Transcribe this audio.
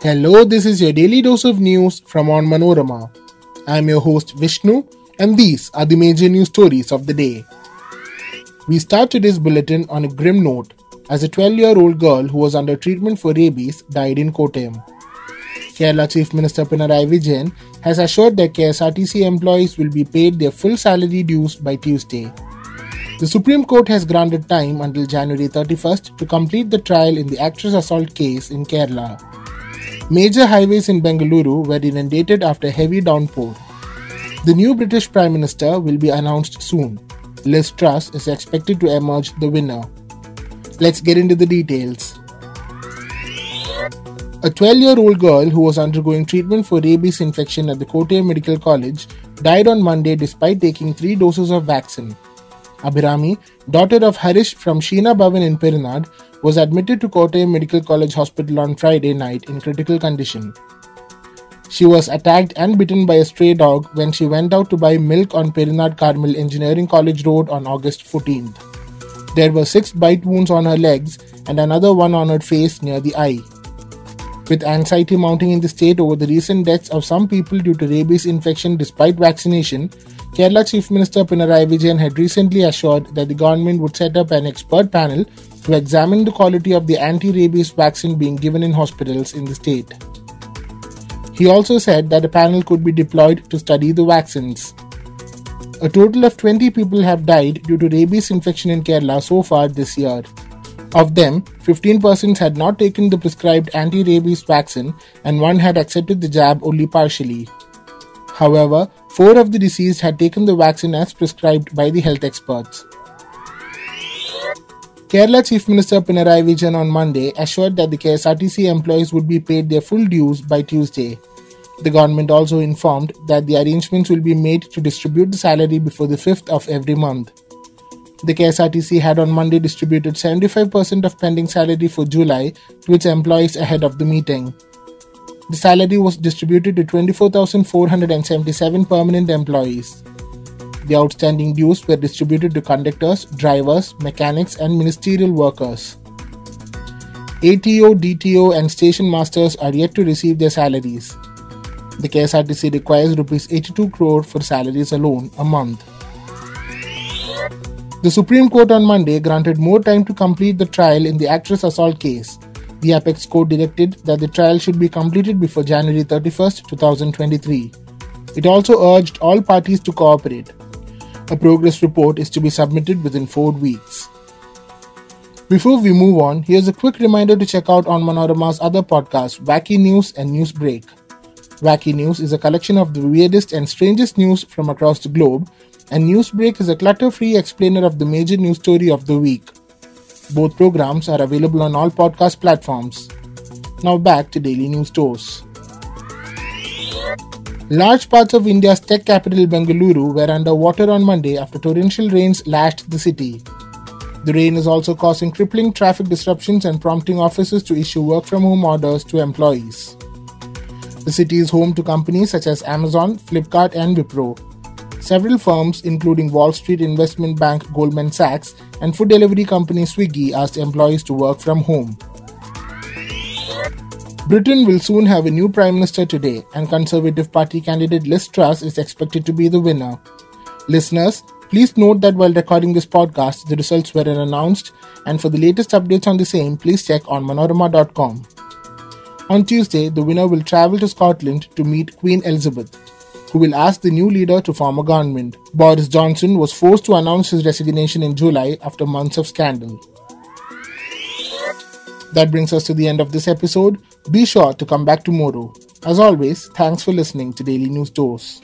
Hello, this is your daily dose of news from Onmanorama. I'm your host Vishnu, and these are the major news stories of the day. We start today's bulletin on a grim note as a 12 year old girl who was under treatment for rabies died in Kottayam. Kerala Chief Minister Pinarayi Vijayan has assured that KSRTC employees will be paid their full salary dues by Tuesday. The Supreme Court has granted time until January 31st to complete the trial in the actress assault case in Kerala. Major highways in Bengaluru were inundated after heavy downpour. The new British Prime Minister will be announced soon. Liz Truss is expected to emerge the winner. Let's get into the details. A 12 year old girl who was undergoing treatment for rabies infection at the Kottayam Medical College died on Monday despite taking three doses of vaccine. Abhirami, daughter of Harish from Sheena Bhavan in Perinad, was admitted to Kottayam Medical College Hospital on Friday night in critical condition. She was attacked and bitten by a stray dog when she went out to buy milk on Perinad Carmel Engineering College Road on August 14th. There were six bite wounds on her legs and another one on her face near the eye. With anxiety mounting in the state over the recent deaths of some people due to rabies infection despite vaccination, Kerala Chief Minister Pinarayi Vijayan had recently assured that the government would set up an expert panel to examine the quality of the anti-rabies vaccine being given in hospitals in the state. He also said that a panel could be deployed to study the vaccines. A total of 20 people have died due to rabies infection in Kerala so far this year. Of them, 15 persons had not taken the prescribed anti rabies vaccine and one had accepted the jab only partially. However, four of the deceased had taken the vaccine as prescribed by the health experts. Kerala Chief Minister Pinarayi Vijayan on Monday assured that the KSRTC employees would be paid their full dues by Tuesday. The government also informed that the arrangements will be made to distribute the salary before the 5th of every month. The KSRTC had on Monday distributed 75% of pending salary for July to its employees ahead of the meeting. The salary was distributed to 24,477 permanent employees. The outstanding dues were distributed to conductors, drivers, mechanics, and ministerial workers. ATO, DTO, and station masters are yet to receive their salaries. The KSRTC requires Rs 82 crore for salaries alone a month. The Supreme Court on Monday granted more time to complete the trial in the actress assault case. The Apex Court directed that the trial should be completed before January 31, 2023. It also urged all parties to cooperate. A progress report is to be submitted within four weeks. Before we move on, here's a quick reminder to check out Onmanorama's other podcasts, Wacky News and News Break. Wacky News is a collection of the weirdest and strangest news from across the globe and Newsbreak is a clutter free explainer of the major news story of the week. Both programs are available on all podcast platforms. Now back to Daily News Dose. Large parts of India's tech capital Bengaluru were under water on Monday after torrential rains lashed the city. The rain is also causing crippling traffic disruptions and prompting offices to issue work from home orders to employees. The city is home to companies such as Amazon, Flipkart, and Wipro, Several firms, including Wall Street investment bank Goldman Sachs and food delivery company Swiggy, asked employees to work from home. Britain will soon have a new Prime Minister today, and Conservative Party candidate Liz Truss is expected to be the winner. Listeners, please note that while recording this podcast, the results were announced, and for the latest updates on the same, please check Onmanorama.com. On Tuesday, the winner will travel to Scotland to meet Queen Elizabeth who will ask the new leader to form a government. Boris Johnson was forced to announce his resignation in July after months of scandal. That brings us to the end of this episode. Be sure to come back tomorrow. As always, thanks for listening to Daily News Dose.